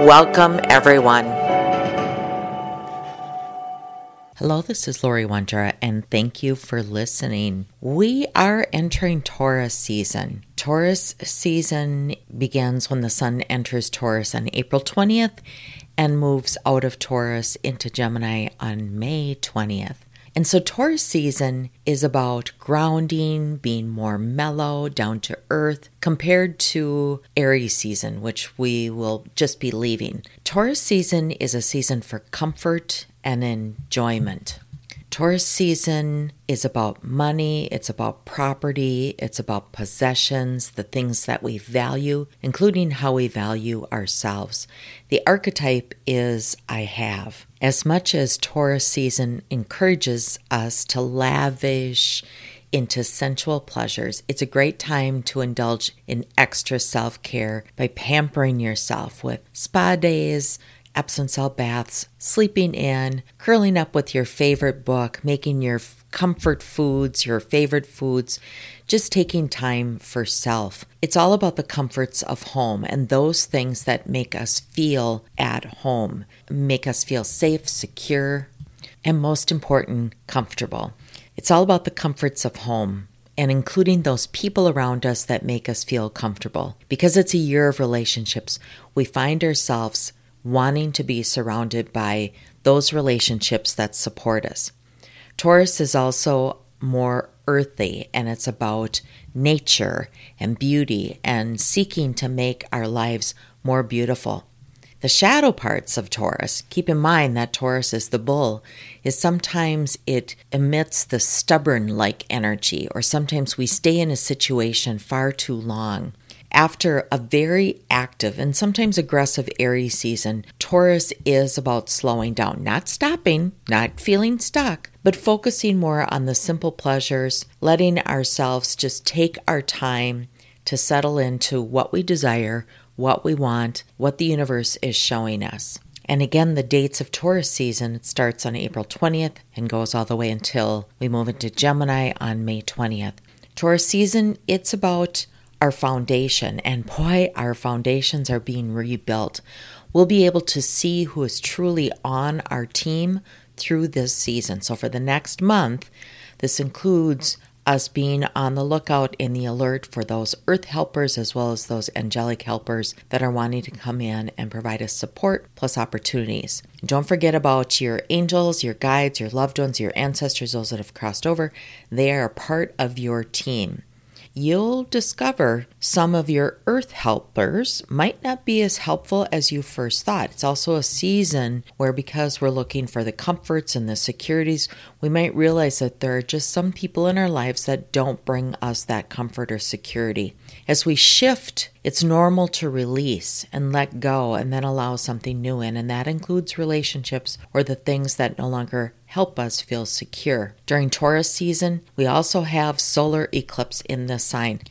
Welcome, everyone. Hello, this is Laurie Wondra, and thank you for listening. We are entering Taurus season. Taurus season begins when the sun enters Taurus on April 20th and moves out of Taurus into Gemini on May 20th. And so Taurus season is about grounding, being more mellow, down to earth, compared to Aries season, which we will just be leaving. Taurus season is a season for comfort and enjoyment. Taurus season is about money, it's about property, it's about possessions, the things that we value, including how we value ourselves. The archetype is I have. As much as Taurus season encourages us to lavish into sensual pleasures, it's a great time to indulge in extra self care by pampering yourself with spa days, Epsom salt baths, sleeping in, curling up with your favorite book, making your comfort foods, your favorite foods, just taking time for self. It's all about the comforts of home and those things that make us feel at home, make us feel safe, secure, and most important, comfortable. It's all about the comforts of home and including those people around us that make us feel comfortable. Because it's a year of relationships, we find ourselves wanting to be surrounded by those relationships that support us. Taurus is also more earthy and it's about nature and beauty and seeking to make our lives more beautiful. The shadow parts of Taurus, keep in mind that Taurus is the bull, is sometimes it emits the stubborn like energy, or sometimes we stay in a situation far too long. After a very active and sometimes aggressive Aries season, Taurus is about slowing down, not stopping, not feeling stuck, but focusing more on the simple pleasures, letting ourselves just take our time to settle into what we desire, what we want, what the universe is showing us. And again, the dates of Taurus season starts on April 20th and goes all the way until we move into Gemini on May 20th. Taurus season, it's about our foundation, and boy, our foundations are being rebuilt. We'll be able to see who is truly on our team through this season. So, for the next month, this includes us being on the lookout in the alert for those earth helpers as well as those angelic helpers that are wanting to come in and provide us support plus opportunities. Don't forget about your angels, your guides, your loved ones, your ancestors, those that have crossed over. They are a part of your team you'll discover some of your earth helpers might not be as helpful as you first thought. It's also a season where, because we're looking for the comforts and the securities, we might realize that there are just some people in our lives that don't bring us that comfort or security. As we shift, it's normal to release and let go and then allow something new in, and that includes relationships or the things that no longer help us feel secure. During Taurus season, we also have solar eclipse in this sign.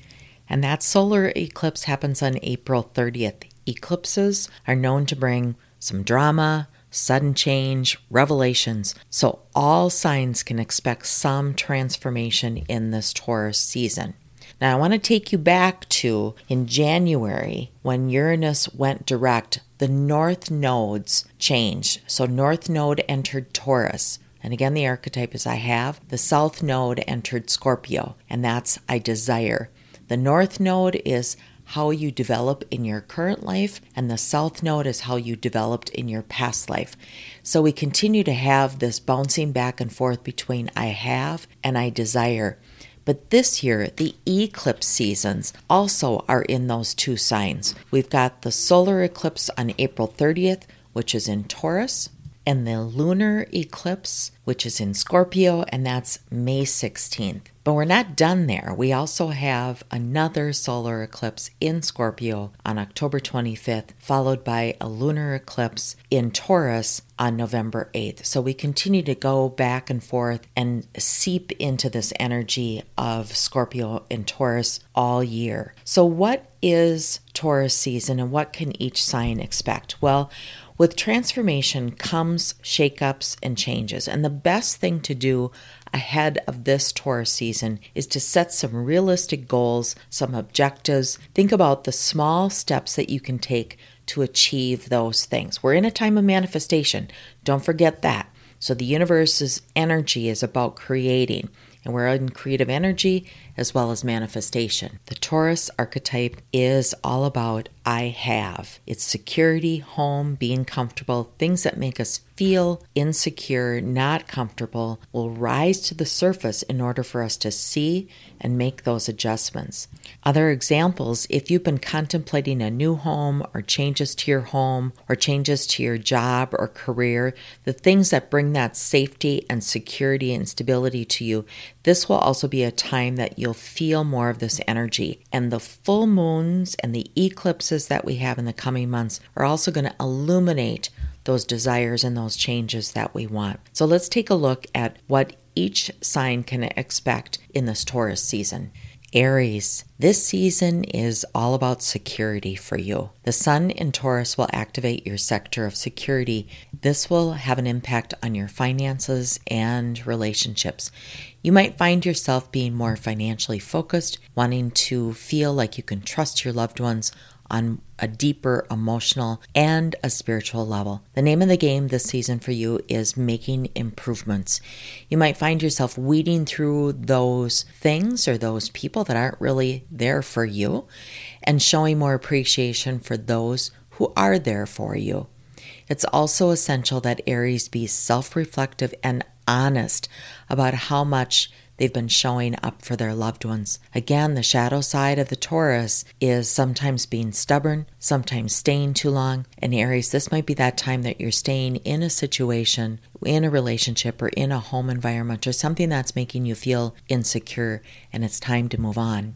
And that solar eclipse happens on April 30th. Eclipses are known to bring some drama, sudden change, revelations. So all signs can expect some transformation in this Taurus season. Now, I want to take you back to in January when Uranus went direct, the north nodes changed. So, north node entered Taurus. And again, the archetype is I have. The south node entered Scorpio, and that's I desire. The north node is how you develop in your current life, and the south node is how you developed in your past life. So we continue to have this bouncing back and forth between I have and I desire. But this year, the eclipse seasons also are in those two signs. We've got the solar eclipse on April 30th, which is in Taurus, and the lunar eclipse, which is in Scorpio, and that's May 16th. But we're not done there. We also have another solar eclipse in Scorpio on October 25th, followed by a lunar eclipse in Taurus on November 8th. So we continue to go back and forth and seep into this energy of Scorpio and Taurus all year. So, what is Taurus season and what can each sign expect? Well, with transformation comes shakeups and changes. And the best thing to do ahead of this Taurus season is to set some realistic goals, some objectives. Think about the small steps that you can take to achieve those things. We're in a time of manifestation. Don't forget that. So the universe's energy is about creating and we're in creative energy as well as manifestation. The Taurus archetype is all about I have. It's security, home, being comfortable, things that make us feel insecure, not comfortable, will rise to the surface in order for us to see and make those adjustments. Other examples if you've been contemplating a new home or changes to your home or changes to your job or career, the things that bring that safety and security and stability to you, this will also be a time that you'll feel more of this energy. And the full moons and the eclipses that we have in the coming months are also going to illuminate those desires and those changes that we want. So let's take a look at what each sign can expect in this Taurus season. Aries, this season is all about security for you. The sun in Taurus will activate your sector of security. This will have an impact on your finances and relationships. You might find yourself being more financially focused, wanting to feel like you can trust your loved ones on a deeper emotional and a spiritual level. The name of the game this season for you is making improvements. You might find yourself weeding through those things or those people that aren't really there for you and showing more appreciation for those who are there for you. It's also essential that Aries be self reflective and honest about how much they've been showing up for their loved ones. Again, the shadow side of the Taurus is sometimes being stubborn, sometimes staying too long. And Aries, this might be that time that you're staying in a situation, in a relationship, or in a home environment, or something that's making you feel insecure, and it's time to move on.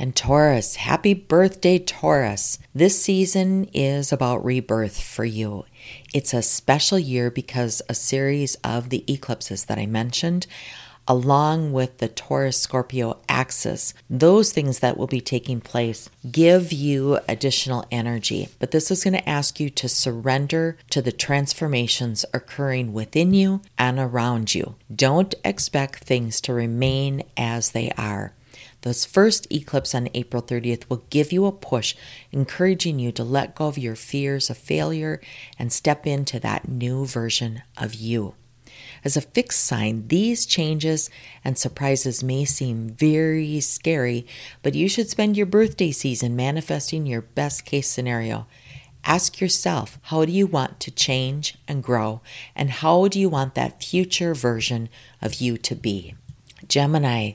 And Taurus, happy birthday, Taurus. This season is about rebirth for you. It's a special year because a series of the eclipses that I mentioned along with the Taurus Scorpio axis, those things that will be taking place give you additional energy. But this is going to ask you to surrender to the transformations occurring within you and around you. Don't expect things to remain as they are. This first eclipse on April 30th will give you a push, encouraging you to let go of your fears of failure and step into that new version of you. As a fixed sign, these changes and surprises may seem very scary, but you should spend your birthday season manifesting your best case scenario. Ask yourself, how do you want to change and grow? And how do you want that future version of you to be? Gemini,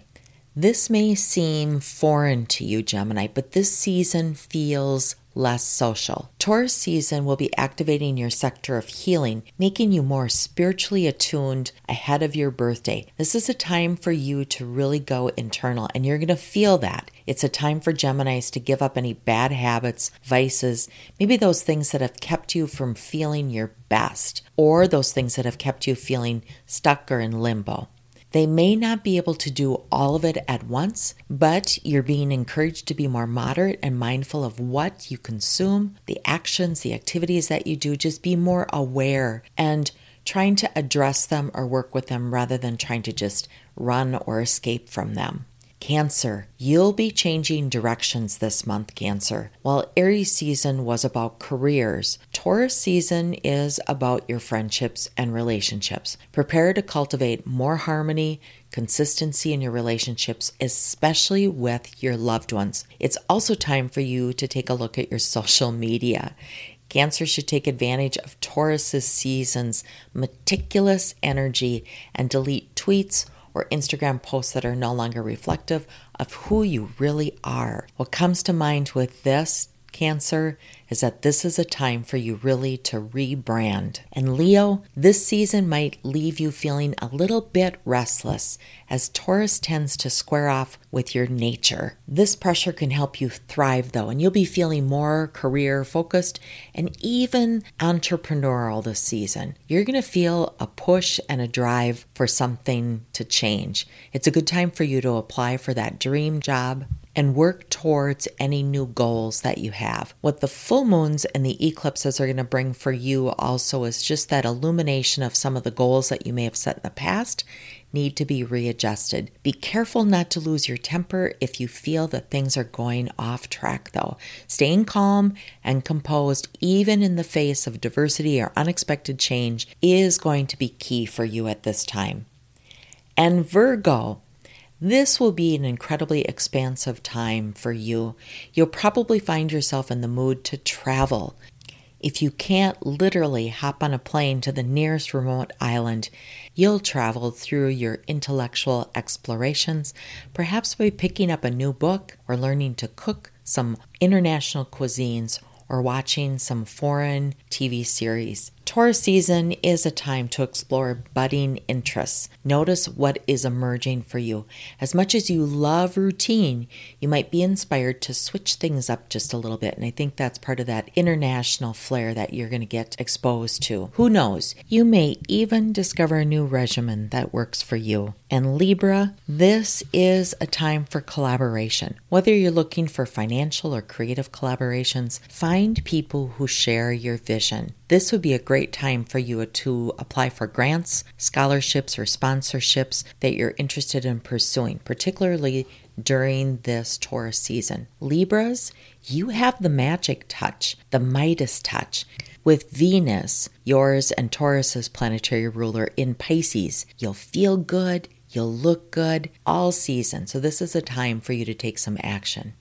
this may seem foreign to you, Gemini, but this season feels less social. Taurus season will be activating your sector of healing, making you more spiritually attuned ahead of your birthday. This is a time for you to really go internal, and you're going to feel that. It's a time for Geminis to give up any bad habits, vices, maybe those things that have kept you from feeling your best, or those things that have kept you feeling stuck or in limbo. They may not be able to do all of it at once, but you're being encouraged to be more moderate and mindful of what you consume, the actions, the activities that you do. Just be more aware and trying to address them or work with them rather than trying to just run or escape from them. Cancer, you'll be changing directions this month, Cancer. While Aries season was about careers, Taurus season is about your friendships and relationships. Prepare to cultivate more harmony, consistency in your relationships, especially with your loved ones. It's also time for you to take a look at your social media. Cancer should take advantage of Taurus's season's meticulous energy and delete tweets or Instagram posts that are no longer reflective of who you really are. What comes to mind with this Cancer is that this is a time for you really to rebrand. And Leo, this season might leave you feeling a little bit restless as Taurus tends to square off with your nature. This pressure can help you thrive though, and you'll be feeling more career focused and even entrepreneurial this season. You're going to feel a push and a drive for something to change. It's a good time for you to apply for that dream job and work towards any new goals that you have. What the full moons and the eclipses are going to bring for you also is just that illumination of some of the goals that you may have set in the past need to be readjusted. Be careful not to lose your temper if you feel that things are going off track, though. Staying calm and composed, even in the face of diversity or unexpected change, is going to be key for you at this time. And Virgo, this will be an incredibly expansive time for you. You'll probably find yourself in the mood to travel. If you can't literally hop on a plane to the nearest remote island, you'll travel through your intellectual explorations, perhaps by picking up a new book or learning to cook some international cuisines or watching some foreign TV series. Taurus season is a time to explore budding interests. Notice what is emerging for you. As much as you love routine, you might be inspired to switch things up just a little bit. And I think that's part of that international flair that you're going to get exposed to. Who knows? You may even discover a new regimen that works for you. And Libra, this is a time for collaboration. Whether you're looking for financial or creative collaborations, find people who share your vision. This would be a great time for you to apply for grants, scholarships, or sponsorships that you're interested in pursuing, particularly during this Taurus season. Libras, you have the magic touch, the Midas touch. With Venus, yours and Taurus's planetary ruler in Pisces, you'll feel good, you'll look good all season. So, this is a time for you to take some action.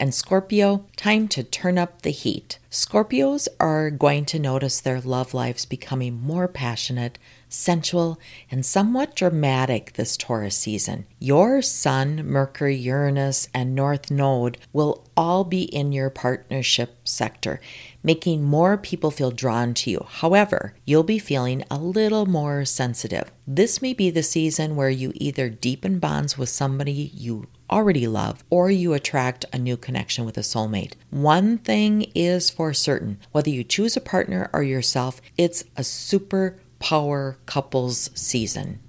And Scorpio, time to turn up the heat. Scorpios are going to notice their love lives becoming more passionate, sensual, and somewhat dramatic this Taurus season. Your Sun, Mercury, Uranus, and North Node will all be in your partnership sector, making more people feel drawn to you. However, you'll be feeling a little more sensitive. This may be the season where you either deepen bonds with somebody you already love or you attract a new connection with a soulmate. One thing is for certain whether you choose a partner or yourself, it's a super power couples season.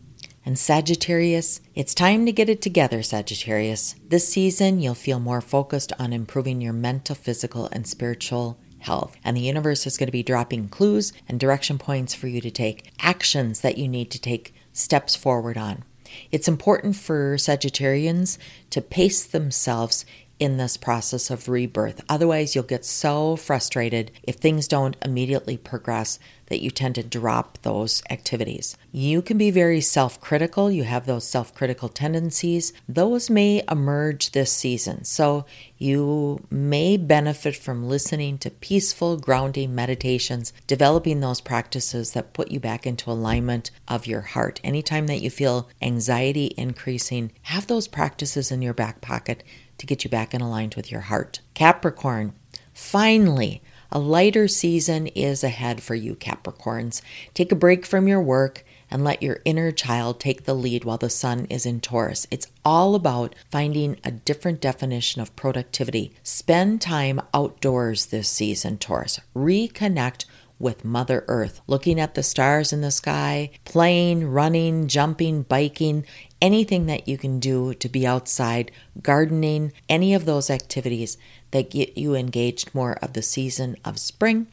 And Sagittarius, it's time to get it together, Sagittarius. This season, you'll feel more focused on improving your mental, physical, and spiritual health. And the universe is going to be dropping clues and direction points for you to take actions that you need to take steps forward on. It's important for Sagittarians to pace themselves in this process of rebirth. Otherwise, you'll get so frustrated if things don't immediately progress that you tend to drop those activities. You can be very self critical, you have those self critical tendencies. Those may emerge this season. So you may benefit from listening to peaceful, grounding meditations, developing those practices that put you back into alignment of your heart. Anytime that you feel anxiety increasing, have those practices in your back pocket to get you back in aligned with your heart. Capricorn, finally, a lighter season is ahead for you, Capricorns. Take a break from your work and let your inner child take the lead while the sun is in Taurus. It's all about finding a different definition of productivity. Spend time outdoors this season, Taurus. Reconnect with Mother Earth, looking at the stars in the sky, playing, running, jumping, biking, anything that you can do to be outside, gardening, any of those activities that get you engaged more of the season of spring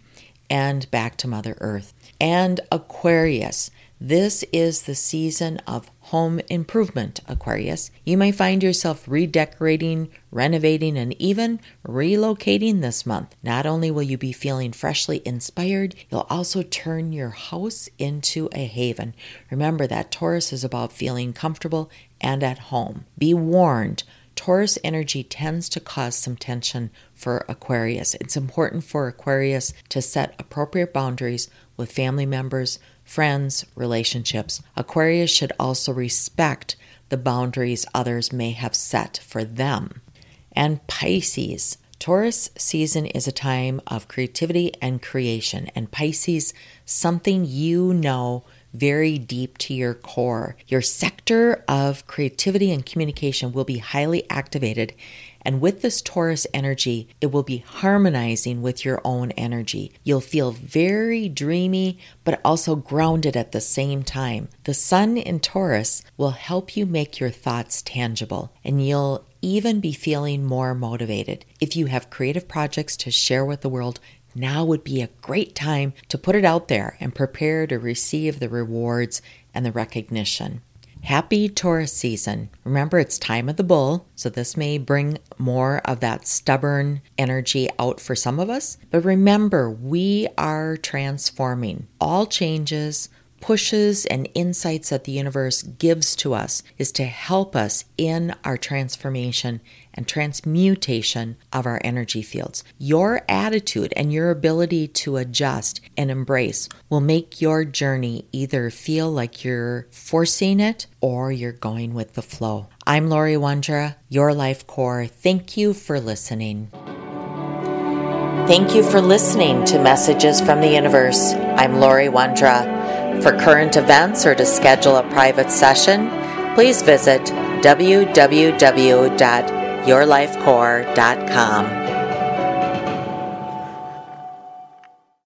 and back to Mother Earth. And Aquarius, this is the season of home improvement, Aquarius. You may find yourself redecorating, renovating, and even relocating this month. Not only will you be feeling freshly inspired, you'll also turn your house into a haven. Remember that Taurus is about feeling comfortable and at home. Be warned. Taurus energy tends to cause some tension for Aquarius. It's important for Aquarius to set appropriate boundaries with family members, friends, relationships. Aquarius should also respect the boundaries others may have set for them. And Pisces, Taurus season is a time of creativity and creation, and Pisces, something you know very deep to your core. Your sector of creativity and communication will be highly activated. And with this Taurus energy, it will be harmonizing with your own energy. You'll feel very dreamy, but also grounded at the same time. The sun in Taurus will help you make your thoughts tangible, and you'll even be feeling more motivated. If you have creative projects to share with the world, now would be a great time to put it out there and prepare to receive the rewards and the recognition. Happy Taurus season. Remember, it's time of the bull, so this may bring more of that stubborn energy out for some of us. But remember, we are transforming. All changes, pushes and insights that the universe gives to us is to help us in our transformation and transmutation of our energy fields. Your attitude and your ability to adjust and embrace will make your journey either feel like you're forcing it or you're going with the flow. I'm Laurie Wondra, your life core. Thank you for listening. Thank you for listening to Messages from the Universe. I'm Laurie Wondra. For current events or to schedule a private session, please visit www.yourlifecore.com.